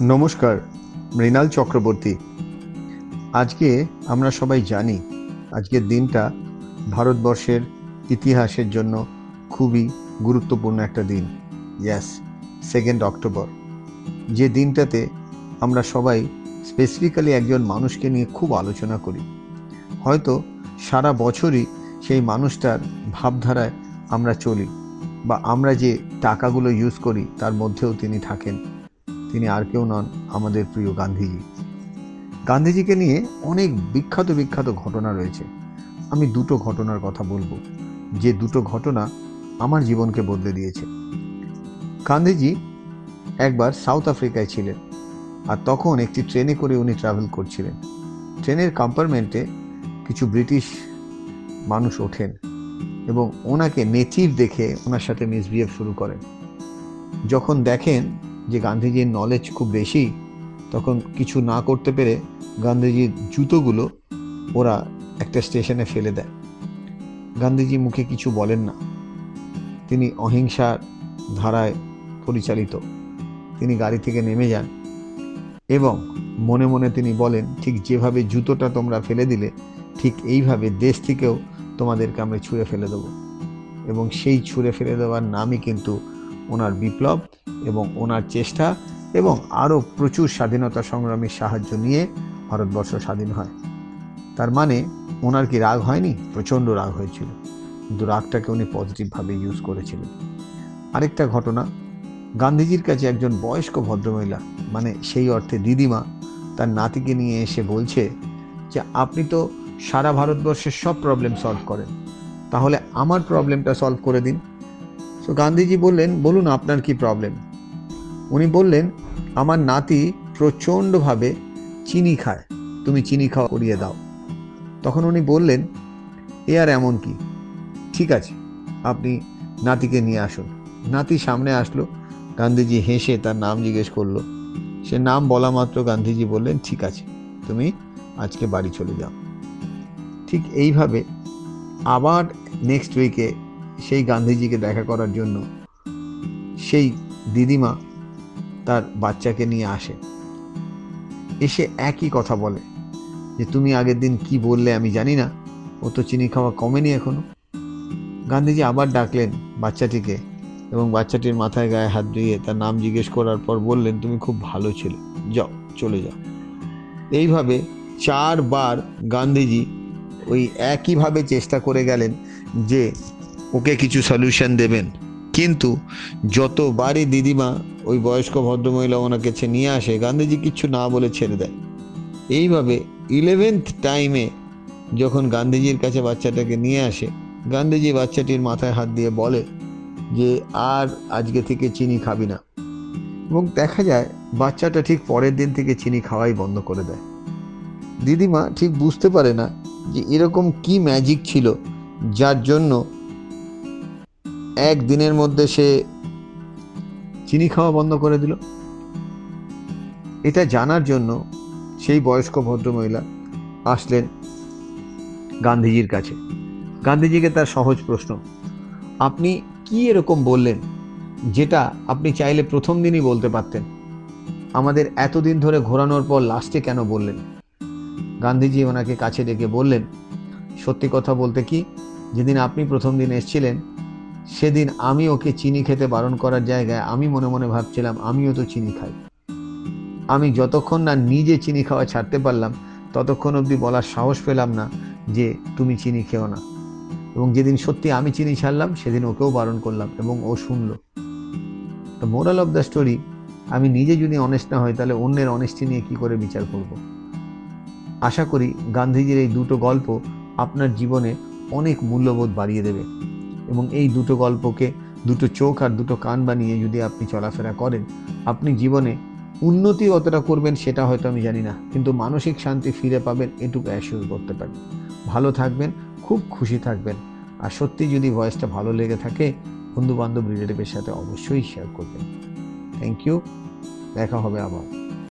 নমস্কার, মৃণাল চক্রবর্তী। আজকে আমরা সবাই জানি, আজকের দিনটা ভারতবর্ষের ইতিহাসের জন্য খুবই গুরুত্বপূর্ণ একটা দিন। ইয়াস সেকেন্ড অক্টোবর যে দিনটাতে আমরা সবাই স্পেসিফিক্যালি একজন মানুষকে নিয়ে খুব আলোচনা করি। হয়তো সারা বছরই সেই মানুষটার ভাবধারায় আমরা চলি বা আমরা যে টাকাগুলো ইউজ করি, তার মধ্যেও তিনি থাকেন। তিনি আর কেউ নন আমাদের প্রিয় গান্ধীজি। গান্ধীজিকে নিয়ে অনেক বিখ্যাত বিখ্যাত ঘটনা রয়েছে। আমি দুটো ঘটনার কথা বলব। যে দুটো ঘটনা আমার জীবনকে বদলে দিয়েছে। গান্ধীজি একবার সাউথ আফ্রিকায় ছিলেন আর তখন একটি ট্রেনে করে উনি ট্রাভেল করছিলেন। ট্রেনের কম্পার্টমেন্টে কিছু ব্রিটিশ মানুষ ওঠেন এবং ওনাকে নেটিভ দেখে ওনার সাথে মিসবিহেভ শুরু করেন। যখন দেখেন যে গান্ধীজির নলেজ খুব বেশি, তখন কিছু না করতে পেরে গান্ধীজির জুতোগুলো ওরা একটা স্টেশনে ফেলে দেয়। গান্ধীজি মুখে কিছু বলেন না। তিনি অহিংসার ধারায় পরিচালিত। তিনি গাড়ি থেকে নেমে যান এবং মনে মনে তিনি বলেন, ঠিক যেভাবে জুতোটা তোমরা ফেলে দিলে, ঠিক এইভাবে দেশ থেকেও তোমাদেরকে আমরা ছুঁড়ে ফেলে দেবো। এবং সেই ছুঁড়ে ফেলে দেওয়ার নামই কিন্তু ওনার বিপ্লব এবং ওনার চেষ্টা এবং আরও প্রচুর স্বাধীনতা সংগ্রামীর সাহায্য নিয়ে ভারতবর্ষ স্বাধীন হয়। তার মানে ওনার কি রাগ হয়নি? প্রচণ্ড রাগ হয়েছিল। কিন্তু রাগটাকে উনি পজিটিভভাবে ইউজ করেছিলেন। আরেকটা ঘটনা, গান্ধীজির কাছে একজন বয়স্ক ভদ্রমহিলা মানে সেই অর্থে দিদিমা, তার নাতিকে নিয়ে এসে বলছে যে, আপনি তো সারা ভারতবর্ষের সব প্রবলেম সলভ করেন। তাহলে আমার প্রবলেমটা সলভ করে দিন। তো গান্ধীজি বললেন, বলুন আপনার কি প্রবলেম উনি বললেন, আমার নাতি প্রচণ্ডভাবে চিনি খায়। তুমি চিনি খাওয়া করিয়ে দাও। তখন উনি বললেন, এ আর এমন কি? ঠিক আছে, আপনি নাতিকে নিয়ে আসুন। নাতি সামনে আসলো, গান্ধীজি হেসে তার নাম জিজ্ঞেস করল। সে নাম বলা মাত্র গান্ধীজি বললেন, ঠিক আছে, তুমি আজকে বাড়ি চলে যাও। ঠিক এইভাবে আবার নেক্সট উইকে সেই গান্ধীজিকে দেখা করার জন্য সেই দিদিমা তার বাচ্চাকে নিয়ে আসে। এসে একই কথা বলে যে, তুমি আগের দিন কি বললে আমি জানি না। ও তো চিনি খাওয়া কমেনি এখনও। গান্ধীজি আবার ডাকলেন বাচ্চাটিকে এবং বাচ্চাটির মাথায় গায়ে হাত দিয়ে তার নাম জিজ্ঞেস করার পর বললেন, তুমি খুব ভালো ছেলে। যাও, চলে যাও। এইভাবে চারবার গান্ধীজি ওই একইভাবে চেষ্টা করে গেলেন যে ওকে কিছু সলিউশন দেবেন। কিন্তু যতবারই দিদিমা ওই বয়স্ক ভদ্রমহিলা ওনার কাছে নিয়ে আসে, গান্ধীজি কিচ্ছু না বলে ছেড়ে দেয়। এইভাবে ইলেভেন্থ টাইমে যখন গান্ধীজির কাছে বাচ্চাটাকে নিয়ে আসে, গান্ধীজি বাচ্চাটির মাথায় হাত দিয়ে বলে যে, আর আজকে থেকে চিনি খাবি না। এবং দেখা যায় বাচ্চাটা ঠিক পরের দিন থেকে চিনি খাওয়াই বন্ধ করে দেয়। দিদিমা ঠিক বুঝতে পারে না যে এরকম কি ম্যাজিক ছিল যার জন্য এক দিনের মধ্যে সে চিনি খাওয়া বন্ধ করে দিল। এটা জানার জন্য সেই বয়স্ক ভদ্রমহিলা আসলেন গান্ধীজির কাছে। গান্ধীজিকে তার সহজ প্রশ্ন, আপনি কি এরকম বললেন যেটা আপনি চাইলে প্রথম দিনই বলতে পারতেন? আমাদের এতদিন ধরে ঘোরানোর পর লাস্টে কেন বললেন? গান্ধীজি ওনাকে কাছে ডেকে বললেন, সত্যি কথা বলতে কি, যেদিন আপনি প্রথম দিন এসছিলেন সেদিন আমি ওকে চিনি খেতে বারণ করার জায়গায় আমি মনে মনে ভাবছিলাম, আমিও তো চিনি খাই। আমি যতক্ষণ না নিজে চিনি খাওয়া ছাড়তে পারলাম, ততক্ষণ অবধি বলার সাহস পেলাম না যে তুমি চিনি খেও না। এবং যেদিন সত্যি আমি চিনি ছাড়লাম, সেদিন ওকেও বারণ করলাম এবং ও শুনল। তো মোরাল অফ দ্য স্টোরি, আমি নিজে যদি অনেস্ট না হই, তাহলে অন্যের অনেস্টি নিয়ে কি করে বিচার করব? আশা করি গান্ধীজির এই দুটো গল্প আপনার জীবনে অনেক মূল্যবোধ বাড়িয়ে দেবে। এবং এই দুটো গল্পকে, দুটো চোখ আর দুটো কান বানিয়ে যদি আপনি চলাফেরা করেন, আপনি জীবনে উন্নতি কতটা করবেন সেটা হয়তো আমি জানি না, কিন্তু মানসিক শান্তি ফিরে পাবেন এটুকু অ্যাসিওর করতে পারি। ভালো থাকবেন, খুব খুশি থাকবেন। আর সত্যি যদি ভয়েসটা ভালো লেগে থাকে বন্ধু বান্ধব রিলেটিভের সাথে অবশ্যই শেয়ার করবেন। থ্যাংক ইউ দেখা হবে আবার।